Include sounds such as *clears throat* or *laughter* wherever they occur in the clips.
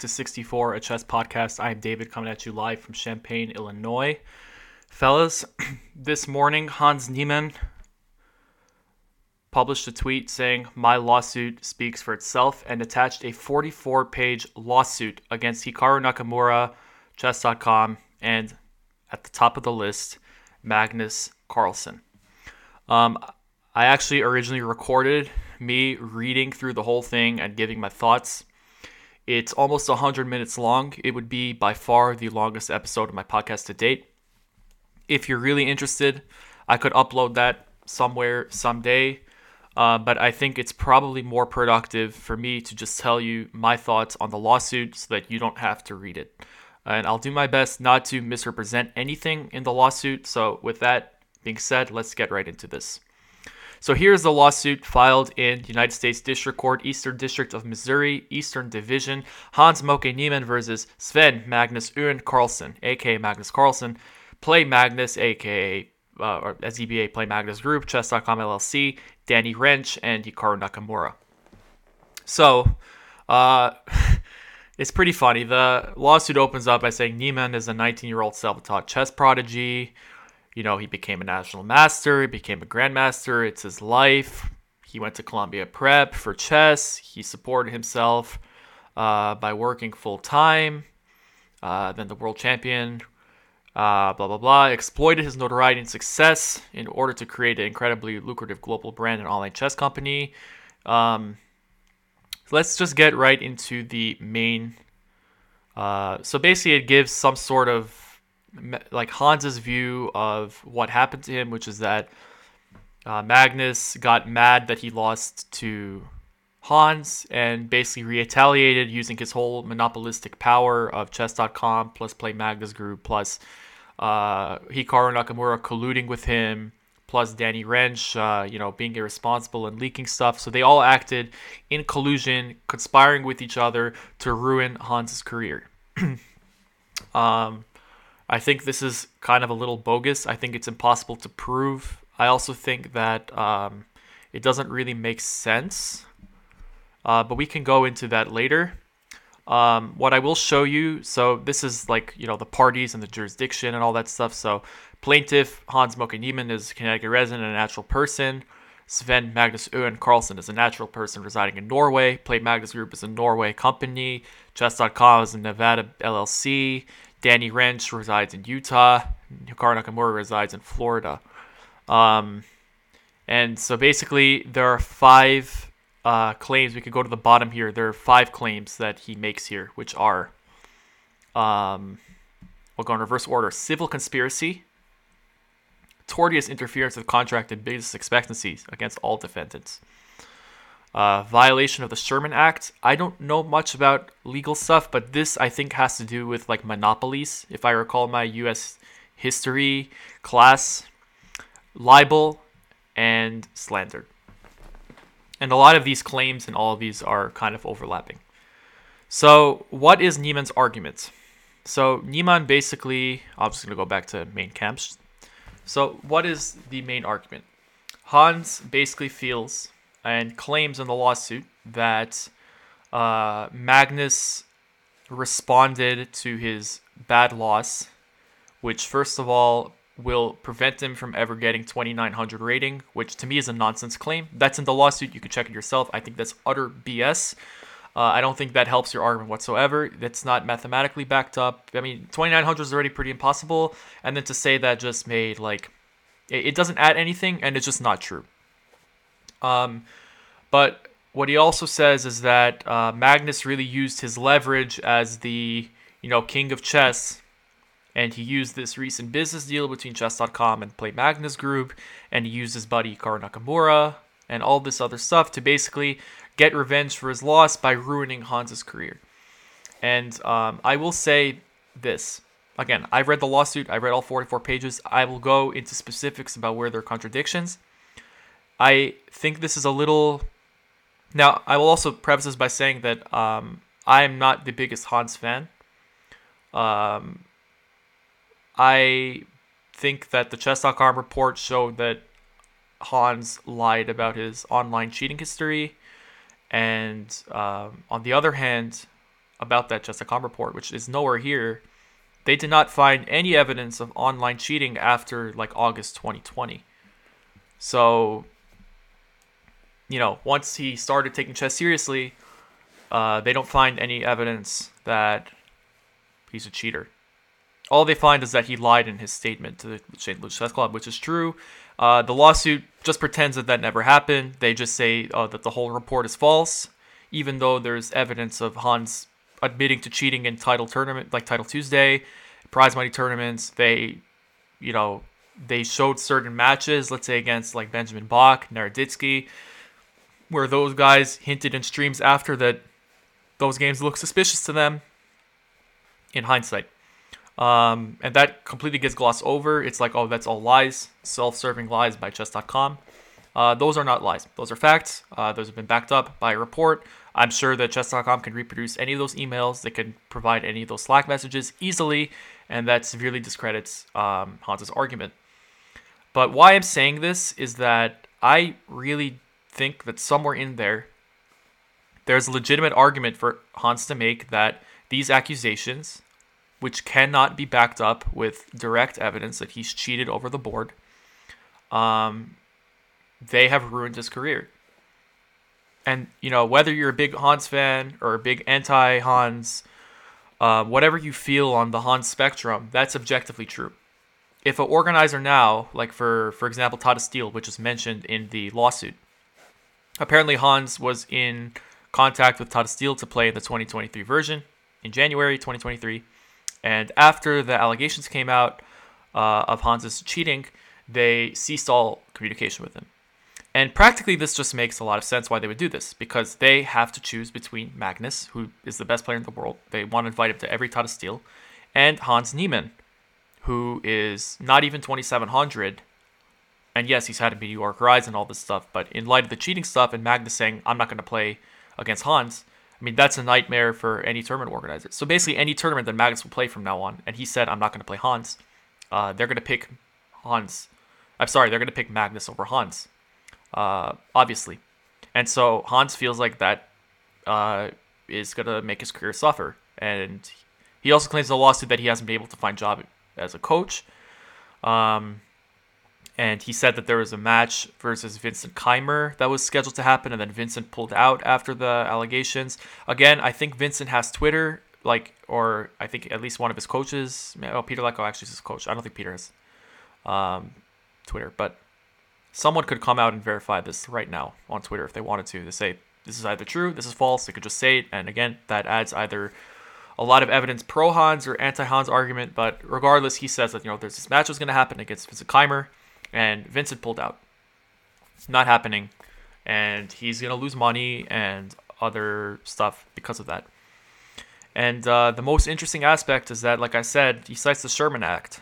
to 64, a chess podcast. I am David coming at you live from Champaign, Illinois. Fellas, *clears throat* this morning Hans Niemann published a tweet saying, My lawsuit speaks for itself, and attached a 44 page lawsuit against Hikaru Nakamura, chess.com, and at the top of the list, Magnus Carlsen. Um, I actually originally recorded me reading through the whole thing and giving my thoughts. It's almost 100 minutes long. It would be by far the longest episode of my podcast to date. If you're really interested, I could upload that somewhere someday. Uh, but I think it's probably more productive for me to just tell you my thoughts on the lawsuit so that you don't have to read it. And I'll do my best not to misrepresent anything in the lawsuit. So, with that being said, let's get right into this. So here's the lawsuit filed in United States District Court, Eastern District of Missouri, Eastern Division, Hans Moke Niemann versus Sven Magnus Uhren Carlsen, aka Magnus Carlsen, Play Magnus, aka uh, or DBA Play Magnus Group, Chess.com LLC, Danny Rensch, and Hikaru Nakamura. So, uh, *laughs* it's pretty funny. The lawsuit opens up by saying Niemann is a 19 year old self taught chess prodigy you know, he became a national master, he became a grandmaster. It's his life. He went to Columbia Prep for chess. He supported himself uh, by working full time. Uh, then the world champion, uh, blah, blah, blah, exploited his notoriety and success in order to create an incredibly lucrative global brand and online chess company. Um, let's just get right into the main. Uh, so basically, it gives some sort of like Hans's view of what happened to him, which is that uh, Magnus got mad that he lost to Hans and basically retaliated using his whole monopolistic power of chess.com plus play Magnus group plus uh, Hikaru Nakamura colluding with him plus Danny Rensch, uh, you know, being irresponsible and leaking stuff. So they all acted in collusion, conspiring with each other to ruin Hans's career. *clears throat* um, I think this is kind of a little bogus. I think it's impossible to prove. I also think that um, it doesn't really make sense. Uh, but we can go into that later. Um, what I will show you, so this is like, you know, the parties and the jurisdiction and all that stuff. So plaintiff Hans Moke Niemann is a Connecticut resident and a natural person. Sven Magnus Uhren Carlsen is a natural person residing in Norway. Play Magnus Group is a Norway company. Chess.com is a Nevada LLC. Danny Rensch resides in Utah. Hikaru Nakamura resides in Florida. Um, and so basically, there are five uh, claims. We could go to the bottom here. There are five claims that he makes here, which are um, we'll go in reverse order civil conspiracy, tortious interference with contract and business expectancies against all defendants, uh, violation of the Sherman Act. I don't know much about legal stuff, but this I think has to do with like monopolies, if I recall my U.S. history class, libel, and slander. And a lot of these claims and all of these are kind of overlapping. So, what is Niemann's argument? So, Niemann basically, I'm just going to go back to main camps. So, what is the main argument? Hans basically feels and claims in the lawsuit that uh, Magnus responded to his bad loss, which, first of all, will prevent him from ever getting 2900 rating, which to me is a nonsense claim. That's in the lawsuit. You can check it yourself. I think that's utter BS. Uh, I don't think that helps your argument whatsoever. That's not mathematically backed up. I mean, 2900 is already pretty impossible. And then to say that just made like, it, it doesn't add anything and it's just not true. Um, but what he also says is that uh, Magnus really used his leverage as the you know king of chess, and he used this recent business deal between Chess.com and Play Magnus Group, and he used his buddy Hikaru Nakamura and all this other stuff to basically get revenge for his loss by ruining Hans's career. And um, I will say this again: I've read the lawsuit. I read all 44 pages. I will go into specifics about where there are contradictions. I think this is a little. Now, I will also preface this by saying that um, I am not the biggest Hans fan. Um, I think that the Chess.com report showed that Hans lied about his online cheating history. And um, on the other hand, about that Chess.com report, which is nowhere here. They did not find any evidence of online cheating after like August 2020. So, you know, once he started taking chess seriously, uh, they don't find any evidence that he's a cheater. All they find is that he lied in his statement to the St. Louis Chess Club, which is true. Uh, the lawsuit just pretends that that never happened. They just say uh, that the whole report is false, even though there's evidence of Hans admitting to cheating in title tournament, like Title Tuesday, prize money tournaments. They, you know, they showed certain matches, let's say against like Benjamin Bok, Naroditsky, where those guys hinted in streams after that those games look suspicious to them in hindsight. Um, and that completely gets glossed over. It's like, oh, that's all lies, self serving lies by chess.com. Uh, those are not lies. Those are facts. Uh, those have been backed up by a report. I'm sure that chess.com can reproduce any of those emails. They can provide any of those Slack messages easily, and that severely discredits um, Hans's argument. But why I'm saying this is that I really think that somewhere in there, there's a legitimate argument for Hans to make that these accusations which cannot be backed up with direct evidence that he's cheated over the board, um, they have ruined his career. And you know whether you're a big Hans fan or a big anti-Hans, uh, whatever you feel on the Hans spectrum, that's objectively true. If an organizer now, like for for example Tata Steel, which is mentioned in the lawsuit, apparently Hans was in contact with Tata Steel to play in the 2023 version in January 2023 and after the allegations came out uh, of Hans's cheating, they ceased all communication with him. And practically, this just makes a lot of sense why they would do this because they have to choose between Magnus, who is the best player in the world, they want to invite him to every Tata Steel, and Hans Niemann, who is not even 2700. And yes, he's had a meteoric rise and all this stuff, but in light of the cheating stuff and Magnus saying, I'm not going to play against Hans, I mean, that's a nightmare for any tournament organizer. So basically, any tournament that Magnus will play from now on, and he said, I'm not going to play Hans, uh, they're going to pick Hans. I'm sorry, they're going to pick Magnus over Hans, uh, obviously. And so Hans feels like that uh, is going to make his career suffer. And he also claims in the lawsuit that he hasn't been able to find a job as a coach. Um, and he said that there was a match versus Vincent Keymer that was scheduled to happen, and then Vincent pulled out after the allegations. Again, I think Vincent has Twitter, like, or I think at least one of his coaches. Oh, Peter Leko actually is his coach. I don't think Peter has um, Twitter, but someone could come out and verify this right now on Twitter if they wanted to. To say this is either true, this is false. They could just say it, and again, that adds either a lot of evidence pro Hans or anti Hans argument. But regardless, he says that you know there's this match was going to happen against Vincent Keymer and Vincent pulled out. It's not happening, and he's gonna lose money and other stuff because of that. And uh, the most interesting aspect is that, like I said, he cites the Sherman Act,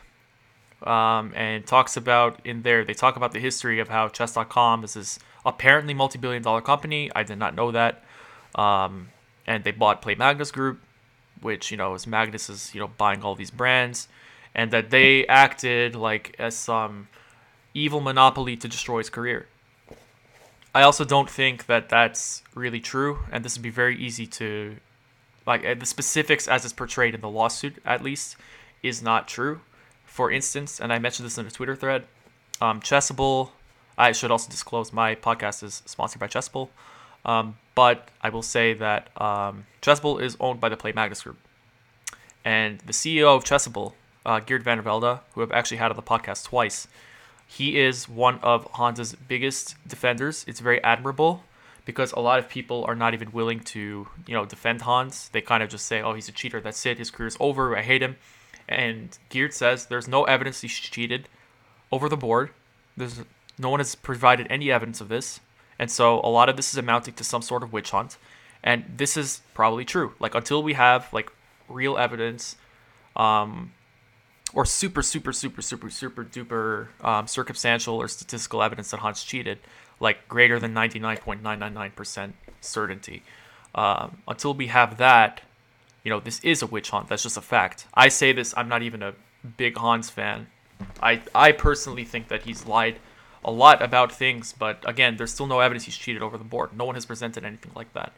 um, and talks about in there they talk about the history of how Chess.com is this apparently multi-billion-dollar company. I did not know that, um, and they bought Play Magnus Group, which you know is Magnus is you know buying all these brands, and that they acted like as some evil monopoly to destroy his career. I also don't think that that's really true, and this would be very easy to, like, uh, the specifics as it's portrayed in the lawsuit, at least, is not true. For instance, and I mentioned this in a Twitter thread, um, Chessable, I should also disclose my podcast is sponsored by Chessable, um, but I will say that um, Chessable is owned by the Play Magnus Group. And the CEO of Chessable, uh, Geert van der Velde, who I've actually had on the podcast twice, he is one of Hans's biggest defenders. It's very admirable because a lot of people are not even willing to, you know, defend Hans. They kind of just say, "Oh, he's a cheater. That's it. His career's over. I hate him." And Geert says there's no evidence he cheated over the board. There's no one has provided any evidence of this, and so a lot of this is amounting to some sort of witch hunt. And this is probably true. Like until we have like real evidence, um, or super, super, super, super, super duper um, circumstantial or statistical evidence that Hans cheated, like greater than 99.999% certainty. Um, until we have that, you know, this is a witch hunt. That's just a fact. I say this, I'm not even a big Hans fan. I, I personally think that he's lied a lot about things, but again, there's still no evidence he's cheated over the board. No one has presented anything like that.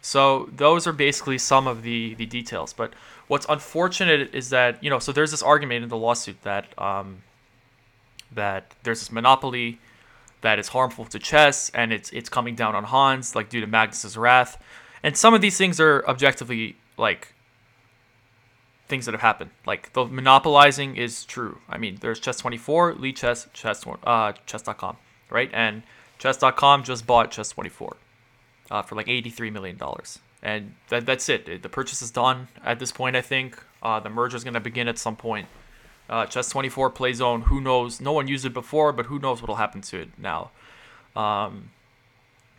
So those are basically some of the the details. But what's unfortunate is that you know, so there's this argument in the lawsuit that um, that there's this monopoly that is harmful to chess and it's it's coming down on Hans like due to Magnus's wrath. And some of these things are objectively like things that have happened. Like the monopolizing is true. I mean, there's Chess24, Lichess, Chess, uh, Chess.com, right? And Chess.com just bought Chess24 uh, for like $83 million. And that, that's it. The purchase is done at this point, I think. Uh, the merger is going to begin at some point. Uh, Chess24 Playzone, who knows? No one used it before, but who knows what will happen to it now. Um,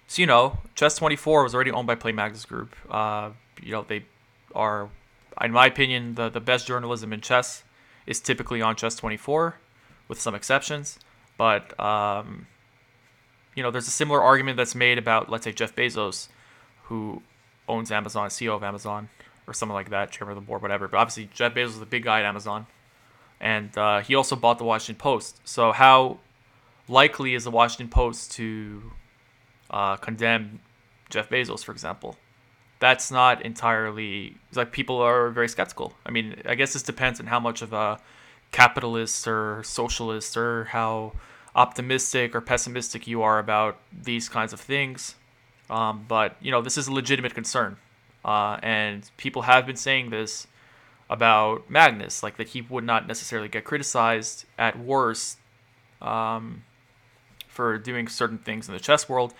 so, you know, Chess24 was already owned by Play Magnus Group. Uh, you know, they are in my opinion, the, the best journalism in chess is typically on Chess24, with some exceptions. But, um, you know, there's a similar argument that's made about, let's say, Jeff Bezos, who owns Amazon, CEO of Amazon, or something like that, chairman of the board, whatever. But obviously, Jeff Bezos is the big guy at Amazon. And uh, he also bought the Washington Post. So, how likely is the Washington Post to uh, condemn Jeff Bezos, for example? that's not entirely like people are very skeptical. I mean, I guess this depends on how much of a capitalist or socialist or how optimistic or pessimistic you are about these kinds of things. Um, but you know, this is a legitimate concern, uh, and people have been saying this about Magnus, like that he would not necessarily get criticized at worst um, for doing certain things in the chess world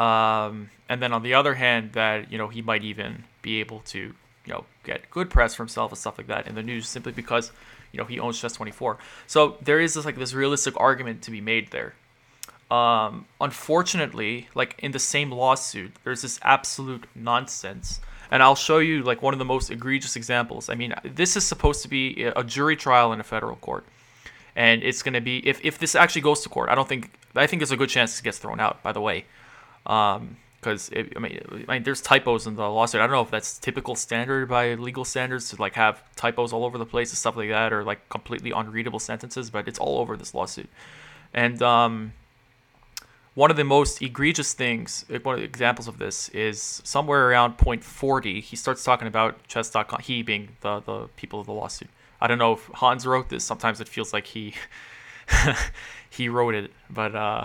um, and then on the other hand, that you know he might even be able to you know get good press for himself and stuff like that in the news simply because you know he owns Chess 24. So there is this like this realistic argument to be made there. Um, unfortunately, like in the same lawsuit, there's this absolute nonsense. And I'll show you like one of the most egregious examples. I mean, this is supposed to be a jury trial in a federal court. And it's going to be if, if this actually goes to court, I don't think I think there's a good chance it gets thrown out, by the way because I mean, I mean, there's typos in the lawsuit. I don't know if that's typical standard by legal standards to like have typos all over the place and stuff like that, or like completely unreadable sentences. But it's all over this lawsuit, and um, one of the most egregious things, one of the examples of this is somewhere around point forty. He starts talking about chess.com. He being the the people of the lawsuit. I don't know if Hans wrote this. Sometimes it feels like he *laughs* he wrote it, but uh,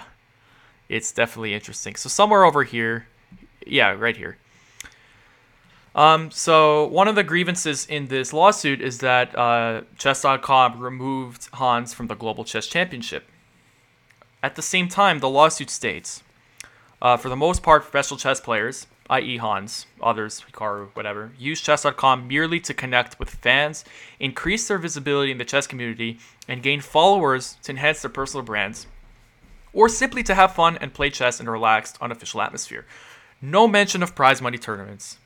it's definitely interesting. So somewhere over here, yeah, right here. Um, so one of the grievances in this lawsuit is that uh, Chess.com removed Hans from the Global Chess Championship. At the same time, the lawsuit states, uh, for the most part, professional chess players, i.e., Hans, others, Hikaru, whatever, use Chess.com merely to connect with fans, increase their visibility in the chess community, and gain followers to enhance their personal brands or simply to have fun and play chess in a relaxed, unofficial atmosphere. No mention of prize money tournaments.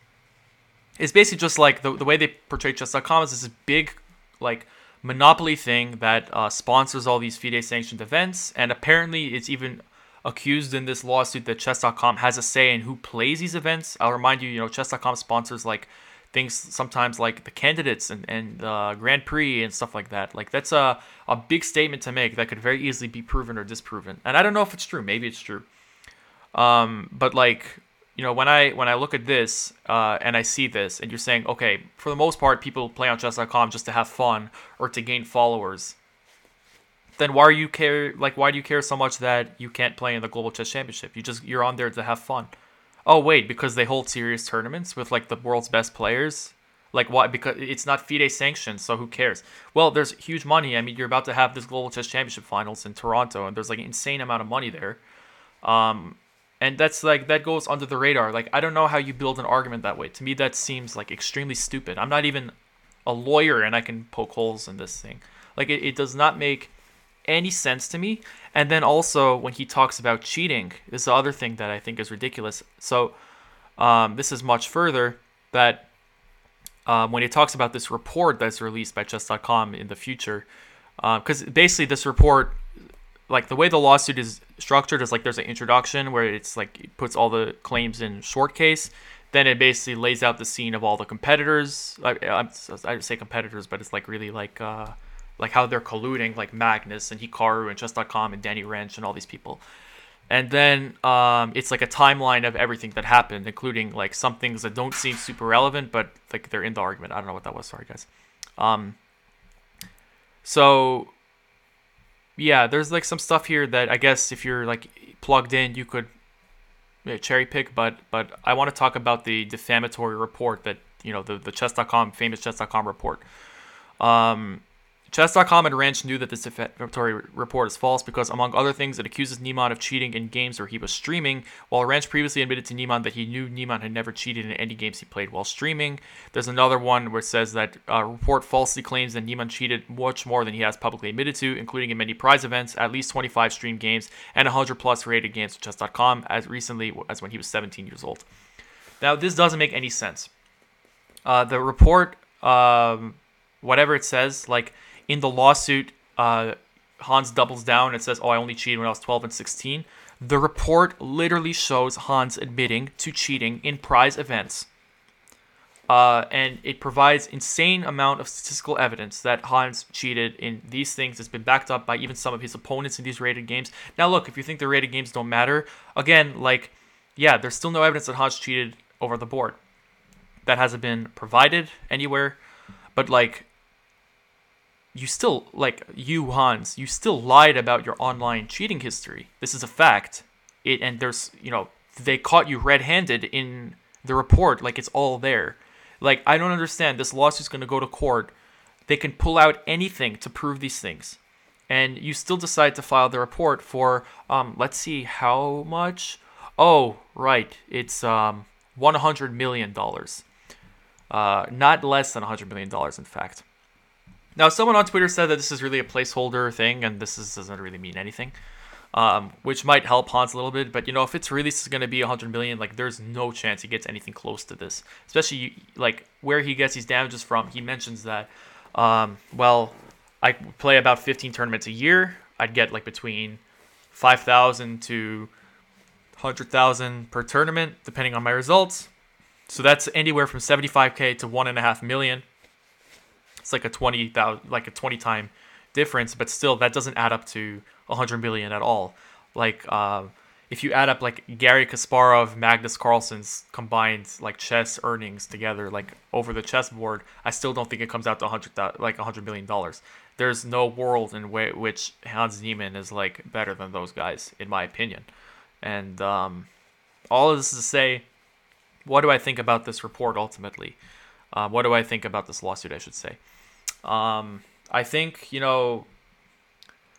It's basically just like the, the way they portray chess.com is this big, like, monopoly thing that uh, sponsors all these FIDE sanctioned events, and apparently it's even accused in this lawsuit that chess.com has a say in who plays these events. I'll remind you, you know, chess.com sponsors like things sometimes like the candidates and, and uh, Grand Prix and stuff like that. Like that's a, a big statement to make that could very easily be proven or disproven. And I don't know if it's true. Maybe it's true. Um, but like you know when I when I look at this uh, and I see this and you're saying okay for the most part people play on chess.com just to have fun or to gain followers. Then why are you care like why do you care so much that you can't play in the global chess championship? You just you're on there to have fun. Oh wait, because they hold serious tournaments with like the world's best players. Like why? Because it's not FIDE sanctioned, so who cares? Well, there's huge money. I mean, you're about to have this global chess championship finals in Toronto, and there's like an insane amount of money there. Um, and that's like that goes under the radar. Like I don't know how you build an argument that way. To me, that seems like extremely stupid. I'm not even a lawyer, and I can poke holes in this thing. Like it, it does not make any sense to me. And then also when he talks about cheating, this is the other thing that I think is ridiculous. So um, this is much further that um, when he talks about this report that's released by chess.com in the future, because uh, basically this report, like the way the lawsuit is structured, is like there's an introduction where it's like it puts all the claims in short case. Then it basically lays out the scene of all the competitors. I, I, I say competitors, but it's like really like uh, like how they're colluding, like Magnus and Hikaru and Chess.com and Danny Rensch and all these people. and then um, it's like a timeline of everything that happened, including like some things that don't seem super relevant, but like they're in the argument. I don't know what that was. Sorry, guys. Um, so yeah, there's like some stuff here that I guess if you're like plugged in, you could cherry pick. But but I want to talk about the defamatory report that you know the the chess.com famous chess.com report. Um, Chess.com and Rensch knew that this defamatory report is false because, among other things, it accuses Niemann of cheating in games where he was streaming, while Rensch previously admitted to Niemann that he knew Niemann had never cheated in any games he played while streaming. There's another one where it says that a uh, report falsely claims that Niemann cheated much more than he has publicly admitted to, including in many prize events, at least 25 stream games, and 100 plus rated games for Chess.com as recently as when he was 17 years old. Now, this doesn't make any sense. Uh, the report, um, whatever it says, like in the lawsuit, uh, Hans doubles down and says, "Oh, I only cheated when I was 12 and 16." The report literally shows Hans admitting to cheating in prize events. Uh, and it provides insane amount of statistical evidence that Hans cheated in these things. It's been backed up by even some of his opponents in these rated games. Now, look, if you think the rated games don't matter, again, like, yeah, there's still no evidence that Hans cheated over the board. That hasn't been provided anywhere. But like, you still like you Hans, you still lied about your online cheating history. This is a fact. It and there's you know they caught you red-handed in the report. Like it's all there. Like I don't understand. This lawsuit's gonna go to court. They can pull out anything to prove these things, and you still decide to file the report for um. Let's see how much. Oh right, it's um 100 million dollars. Uh, not less than 100 million dollars, in fact. Now, someone on Twitter said that this is really a placeholder thing, and this is, doesn't really mean anything, um, which might help Hans a little bit. But you know, if it's really going to be 100 million, like there's no chance he gets anything close to this. Especially like where he gets these damages from. He mentions that, um, well, I play about 15 tournaments a year. I'd get like between 5,000 to 100,000 per tournament, depending on my results. So that's anywhere from 75k to one and a half million it's like a 20 like a 20 time difference but still that doesn't add up to 100 million at all like uh, if you add up like Garry Kasparov, Magnus Carlsen's combined like chess earnings together, like over the chessboard, I still don't think it comes out to 100 like 100 million dollars. There's no world in way, which Hans Niemann is like better than those guys, in my opinion. And um, all of this is to say, what do I think about this report ultimately? Uh, what do I think about this lawsuit? I should say. Um, I think you know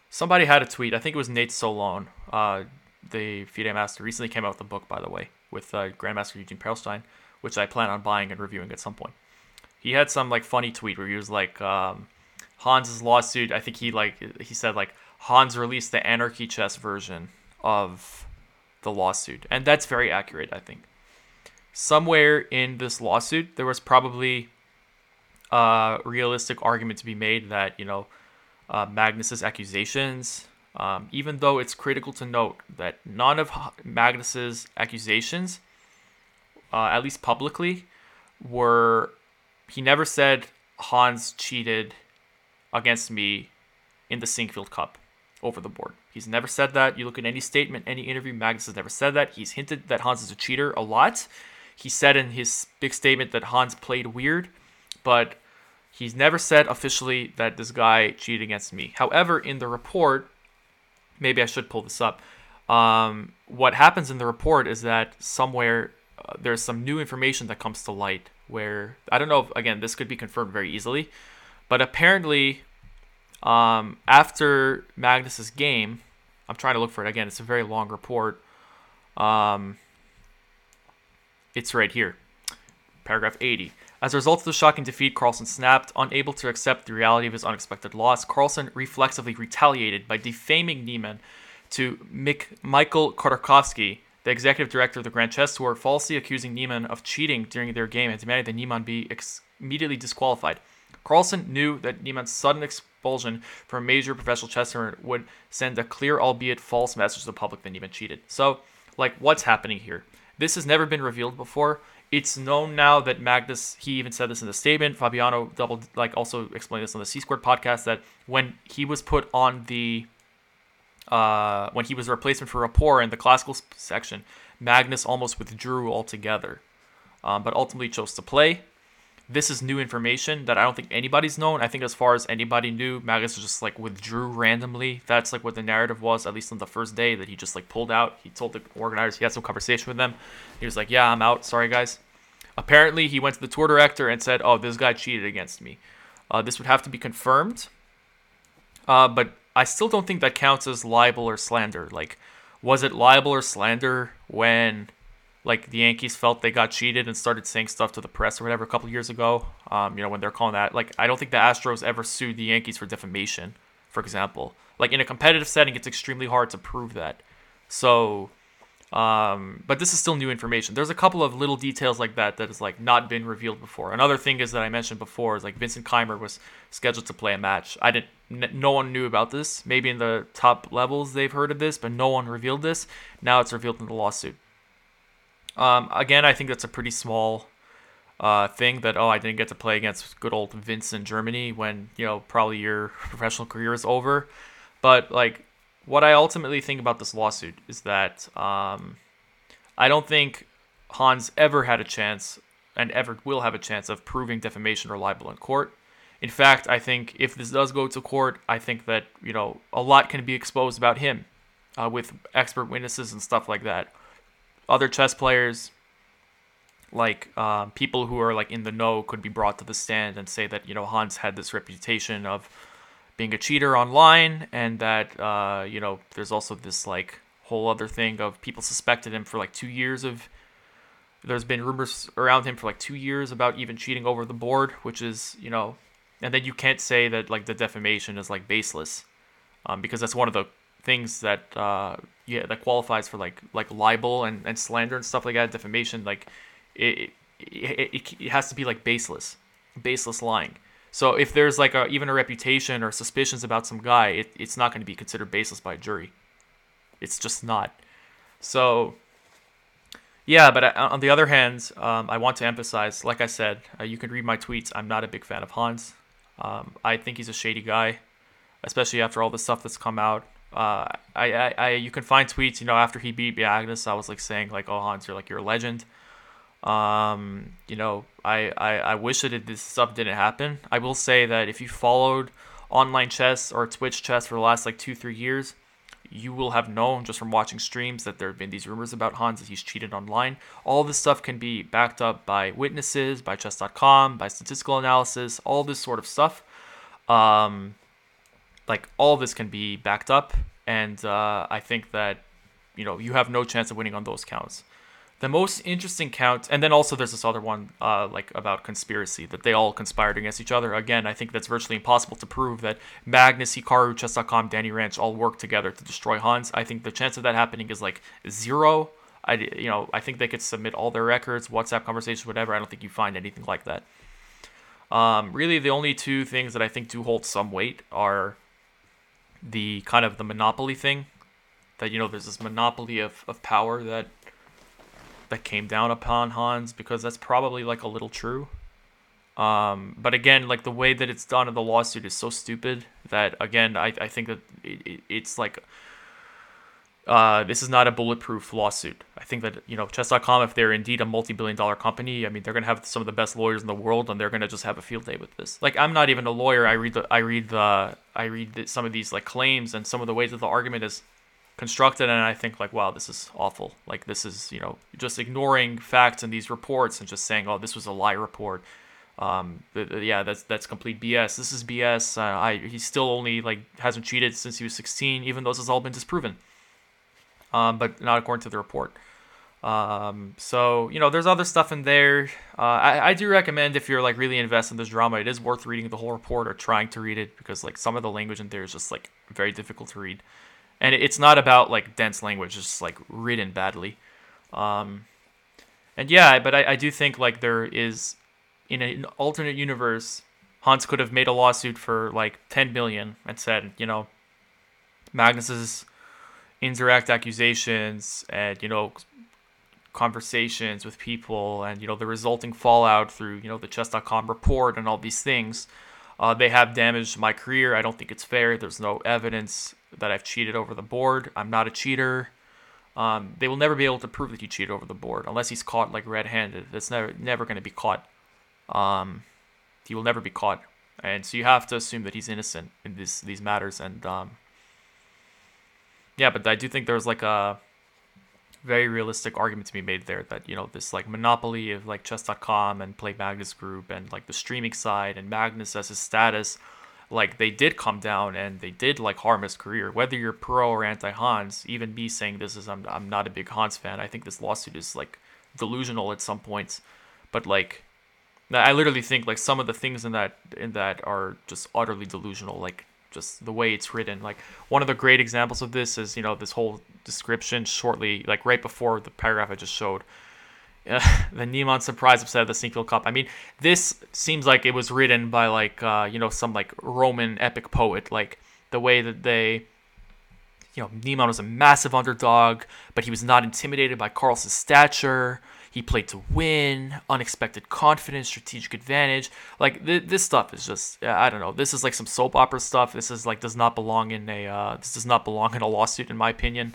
somebody had a tweet. I think it was Nate Solon, uh, the FIDE master. Recently came out with a book, by the way, with uh, Grandmaster Eugene Perelshteyn, which I plan on buying and reviewing at some point. He had some like funny tweet where he was like um, Hans's lawsuit. I think he like he said like Hans released the Anarchy Chess version of the lawsuit, and that's very accurate. I think somewhere in this lawsuit there was probably a realistic argument to be made that you know uh, Magnus's accusations, um, even though it's critical to note that none of Magnus's accusations, uh, at least publicly, were he never said Hans cheated against me in the Sinquefield Cup over the board. He's never said that. You look at any statement, any interview, Magnus has never said that. He's hinted that Hans is a cheater a lot. He said in his big statement that Hans played weird but he's never said officially that this guy cheated against me. However, in the report, maybe I should pull this up. Um, what happens in the report is that somewhere uh, there's some new information that comes to light where I don't know if again this could be confirmed very easily, but apparently um, after Magnus's game, I'm trying to look for it again. It's a very long report. Um, it's right here, paragraph 80. As a result of the shocking defeat, Carlsen snapped. Unable to accept the reality of his unexpected loss, Carlsen reflexively retaliated by defaming Niemann to Mik- Michael Khodarkovsky, the executive director of the Grand Chess Tour, falsely accusing Niemann of cheating during their game and demanding that Niemann be ex- immediately disqualified. Carlsen knew that Niemann's sudden expulsion from a major professional chess tournament would send a clear, albeit false, message to the public that Niemann cheated. So, like, what's happening here? This has never been revealed before it's known now that Magnus, he even said this in the statement. Fabiano double like also explained this on the C Squared podcast that when he was put on the uh, when he was a replacement for Rapport in the classical section, Magnus almost withdrew altogether, um, but ultimately chose to play. This is new information that I don't think anybody's known. I think as far as anybody knew, Magnus just like withdrew randomly. That's like what the narrative was, at least on the first day, that he just like pulled out. He told the organizers he had some conversation with them. He was like, "Yeah, I'm out. Sorry, guys." Apparently, he went to the tour director and said, "Oh, this guy cheated against me." Uh, this would have to be confirmed. Uh, but I still don't think that counts as libel or slander. Like, was it libel or slander when, like, the Yankees felt they got cheated and started saying stuff to the press or whatever a couple years ago? Um, you know, when they're calling that. Like, I don't think the Astros ever sued the Yankees for defamation, for example. Like, in a competitive setting, it's extremely hard to prove that. So, um, but this is still new information. There's a couple of little details like that that has like not been revealed before. Another thing is that I mentioned before is like Vincent Keymer was scheduled to play a match. I didn't. N- no one knew about this. Maybe in the top levels they've heard of this, but no one revealed this. Now it's revealed in the lawsuit. Um, again, I think that's a pretty small uh, thing that oh I didn't get to play against good old Vince in Germany when you know probably your *laughs* professional career is over. But like what I ultimately think about this lawsuit is that um, I don't think Hans ever had a chance and ever will have a chance of proving defamation or libel in court. In fact, I think if this does go to court, I think that you know a lot can be exposed about him uh, with expert witnesses and stuff like that. Other chess players, like um, people who are like in the know, could be brought to the stand and say that you know Hans had this reputation of being a cheater online, and that uh, you know there's also this like whole other thing of people suspected him for like two years of. There's been rumors around him for like two years about even cheating over the board, which is you know, and then you can't say that like the defamation is like baseless, um, because that's one of the things that uh, yeah that qualifies for like like libel and, and slander and stuff like that. Defamation like it it, it, it has to be like baseless, baseless lying. So if there's like a, even a reputation or suspicions about some guy, it, it's not going to be considered baseless by a jury. It's just not. So yeah, but uh, on the other hand, um, I want to emphasize, like I said, uh, you can read my tweets. I'm not a big fan of Hans. Um, I think he's a shady guy, especially after all the stuff that's come out. Uh, I, I, I, you can find tweets, you know, after he beat Magnus, I was like saying like, oh Hans, you're like you're a legend. Um, you know, I, I, I wish that this stuff didn't happen. I will say that if you followed online chess or Twitch chess for the last like two, three years, you will have known just from watching streams that there have been these rumors about Hans that he's cheated online. All this stuff can be backed up by witnesses, by chess.com, by statistical analysis, all this sort of stuff. Um, like all this can be backed up, and uh, I think that you know you have no chance of winning on those counts the most interesting count, and then also there's this other one, uh, like about conspiracy that they all conspired against each other. Again, I think that's virtually impossible to prove that Magnus, Hikaru, Chess.com, Danny Rensch all worked together to destroy Hans. I think the chance of that happening is like zero. I, you know, I think they could submit all their records, WhatsApp conversations, whatever. I don't think you find anything like that. Um, really, the only two things that I think do hold some weight are the kind of the monopoly thing. That you know, there's this monopoly of, of power that that came down upon Hans because that's probably like a little true. Um, but again, like the way that it's done in the lawsuit is so stupid that again, I, I think that it, it, it's like uh, this is not a bulletproof lawsuit. I think that you know chess.com, if they're indeed a multi-billion-dollar company, I mean they're gonna have some of the best lawyers in the world, and they're gonna just have a field day with this. Like I'm not even a lawyer. I read the I read the I read the, some of these like claims and some of the ways that the argument is constructed and i think like wow this is awful like this is you know just ignoring facts in these reports and just saying oh this was a lie report um yeah that's that's complete bs this is bs uh, i he still only like hasn't cheated since he was 16 even though this has all been disproven um but not according to the report. Um so you know there's other stuff in there. Uh, I, I do recommend if you're like really invested in this drama it is worth reading the whole report or trying to read it because like some of the language in there is just like very difficult to read. And it's not about like dense language it's just like written badly. Um, and yeah but I, I do think like there is in an alternate universe hans could have made a lawsuit for like 10 million and said you know magnus's indirect accusations and you know conversations with people and you know the resulting fallout through you know the chess.com report and all these things Uh, they have damaged my career. I don't think it's fair. There's no evidence that I've cheated over the board. I'm not a cheater. Um, they will never be able to prove that you cheated over the board unless he's caught like red-handed. that's never never going to be caught. Um, he will never be caught, and so you have to assume that he's innocent in this these matters. And um, yeah, but I do think there's like a very realistic argument to be made there that you know this like monopoly of like chess.com and play magnus group and like the streaming side and magnus as his status like they did come down and they did like harm his career. Whether you're pro or anti hans even me saying this is I'm, I'm not a big hans fan i think this lawsuit is like delusional at some points. But like i literally think like some of the things in that in that are just utterly delusional like just the way it's written. Like one of the great examples of this is you know this whole description shortly, like right before the paragraph I just showed. Uh, *laughs* the Niemann surprise upset of the Sinquefield Cup. I mean, this seems like it was written by like uh, you know some like Roman epic poet. Like the way that they, you know, Niemann was a massive underdog, but he was not intimidated by Carlsen's stature. He played to win, unexpected confidence, strategic advantage. Like th- this stuff is just I don't know. This is like some soap opera stuff. This is like does not belong in a uh, this does not belong in a lawsuit in my opinion.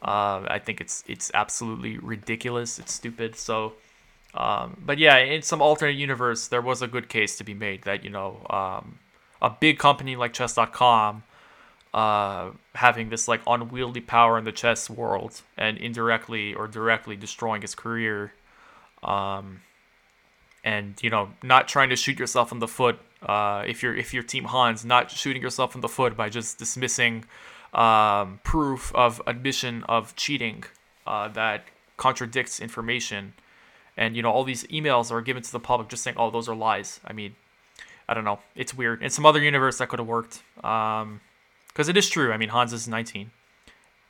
Uh, I think it's it's absolutely ridiculous. It's stupid. So, um, but yeah, in some alternate universe, there was a good case to be made that you know um, a big company like Chess.com uh, having this like unwieldy power in the chess world and indirectly or directly destroying his career um, and you know not trying to shoot yourself in the foot uh, if you're if you're team Hans not shooting yourself in the foot by just dismissing um, proof of admission of cheating uh, that contradicts information. And you know all these emails are given to the public just saying oh those are lies. I mean I don't know. It's weird. In some other universe that could have worked. Um, because it is true. I mean, Hans is 19,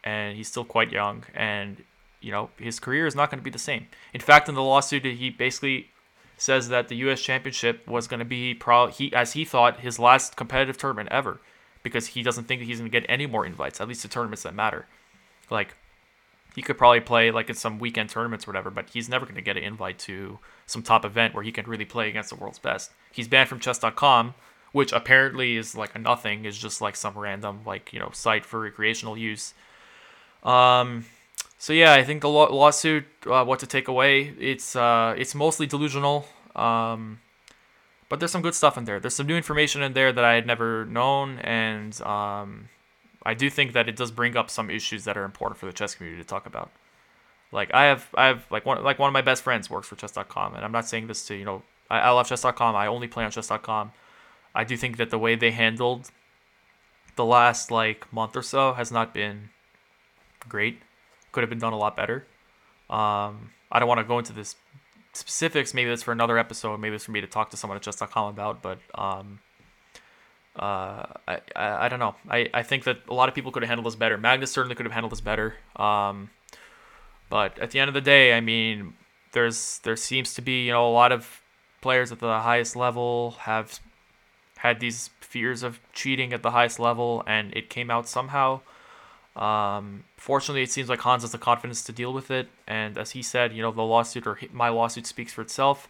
and he's still quite young, and you know his career is not going to be the same. In fact, in the lawsuit, he basically says that the U.S. Championship was going to be pro he as he thought his last competitive tournament ever, because he doesn't think that he's going to get any more invites, at least to tournaments that matter. Like he could probably play like in some weekend tournaments or whatever, but he's never going to get an invite to some top event where he can really play against the world's best. He's banned from chess.com which apparently is like a nothing, is just like some random like you know site for recreational use. Um, so yeah, I think the law- lawsuit, uh, what to take away, it's uh, it's mostly delusional. Um, but there's some good stuff in there. There's some new information in there that I had never known, and um, I do think that it does bring up some issues that are important for the chess community to talk about. Like I have, I have like one like one of my best friends works for chess.com, and I'm not saying this to you know I, I love chess.com. I only play on chess.com. I do think that the way they handled the last like month or so has not been great. Could have been done a lot better. Um, I don't want to go into this specifics. Maybe that's for another episode. Maybe it's for me to talk to someone at chess.com about. But um, uh, I, I, I don't know. I, I think that a lot of people could have handled this better. Magnus certainly could have handled this better. Um, but at the end of the day, I mean, there's there seems to be you know a lot of players at the highest level have had these fears of cheating at the highest level, and it came out somehow. Um, fortunately, it seems like Hans has the confidence to deal with it, and as he said, you know, the lawsuit or my lawsuit speaks for itself.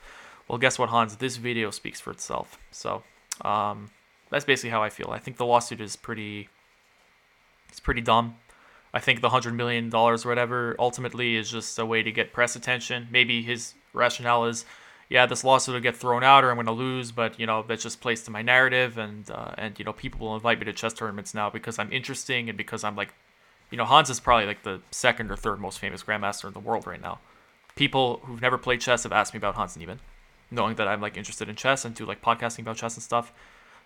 Well, guess what, Hans? This video speaks for itself. So um, that's basically how I feel. I think the lawsuit is pretty. It's pretty dumb. I think the hundred million dollars whatever ultimately is just a way to get press attention. Maybe his rationale is yeah, this lawsuit will get thrown out or I'm going to lose, but you know that's just placed in my narrative, and uh, and you know people will invite me to chess tournaments now because I'm interesting and because I'm like, you know, Hans is probably like the second or third most famous grandmaster in the world right now. People who've never played chess have asked me about Hans Niemann, knowing that I'm like interested in chess and do like podcasting about chess and stuff.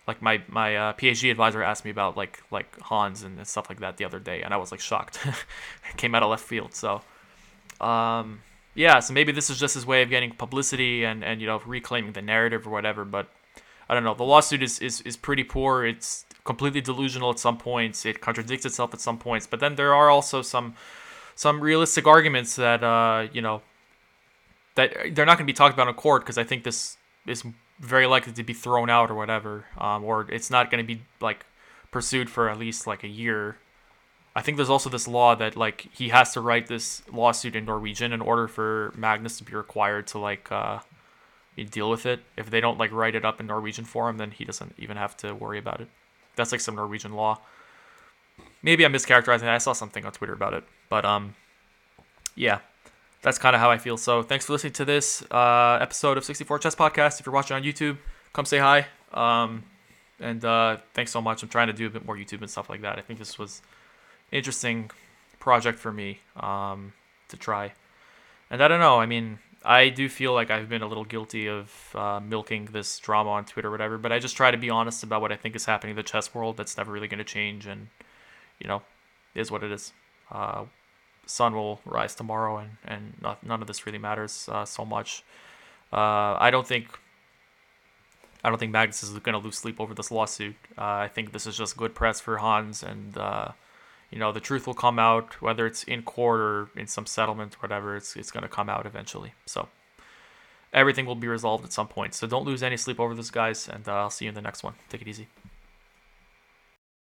Like my my uh, PhD advisor asked me about like like Hans and stuff like that the other day, and I was like shocked. *laughs* it came out of left field, so. Um, yeah, so maybe this is just his way of getting publicity and, and you know reclaiming the narrative or whatever. But I don't know. The lawsuit is, is, is pretty poor. It's completely delusional at some points. It contradicts itself at some points. But then there are also some some realistic arguments that uh, you know that they're not going to be talked about in court because I think this is very likely to be thrown out or whatever, um, or it's not going to be like pursued for at least like a year I think there's also this law that like he has to write this lawsuit in Norwegian in order for Magnus to be required to like uh, deal with it. If they don't like write it up in Norwegian for him, then he doesn't even have to worry about it. That's like some Norwegian law. Maybe I'm mischaracterizing. It. I saw something on Twitter about it, but um, yeah, that's kind of how I feel. So thanks for listening to this uh, episode of 64 Chess Podcast. If you're watching on YouTube, come say hi. Um, and uh, thanks so much. I'm trying to do a bit more YouTube and stuff like that. I think this was interesting project for me um, to try. And I don't know. I mean, I do feel like I've been a little guilty of uh, milking this drama on Twitter or whatever, but I just try to be honest about what I think is happening in the chess world. That's never really going to change, and you know, is what it is. Uh, sun will rise tomorrow, and and not, none of this really matters uh, so much. Uh, I don't think I don't think Magnus is going to lose sleep over this lawsuit. Uh, I think this is just good press for Hans, and uh, you know the truth will come out, whether it's in court or in some settlement, or whatever. It's it's going to come out eventually. So everything will be resolved at some point. So don't lose any sleep over this, guys, and uh, I'll see you in the next one. Take it easy.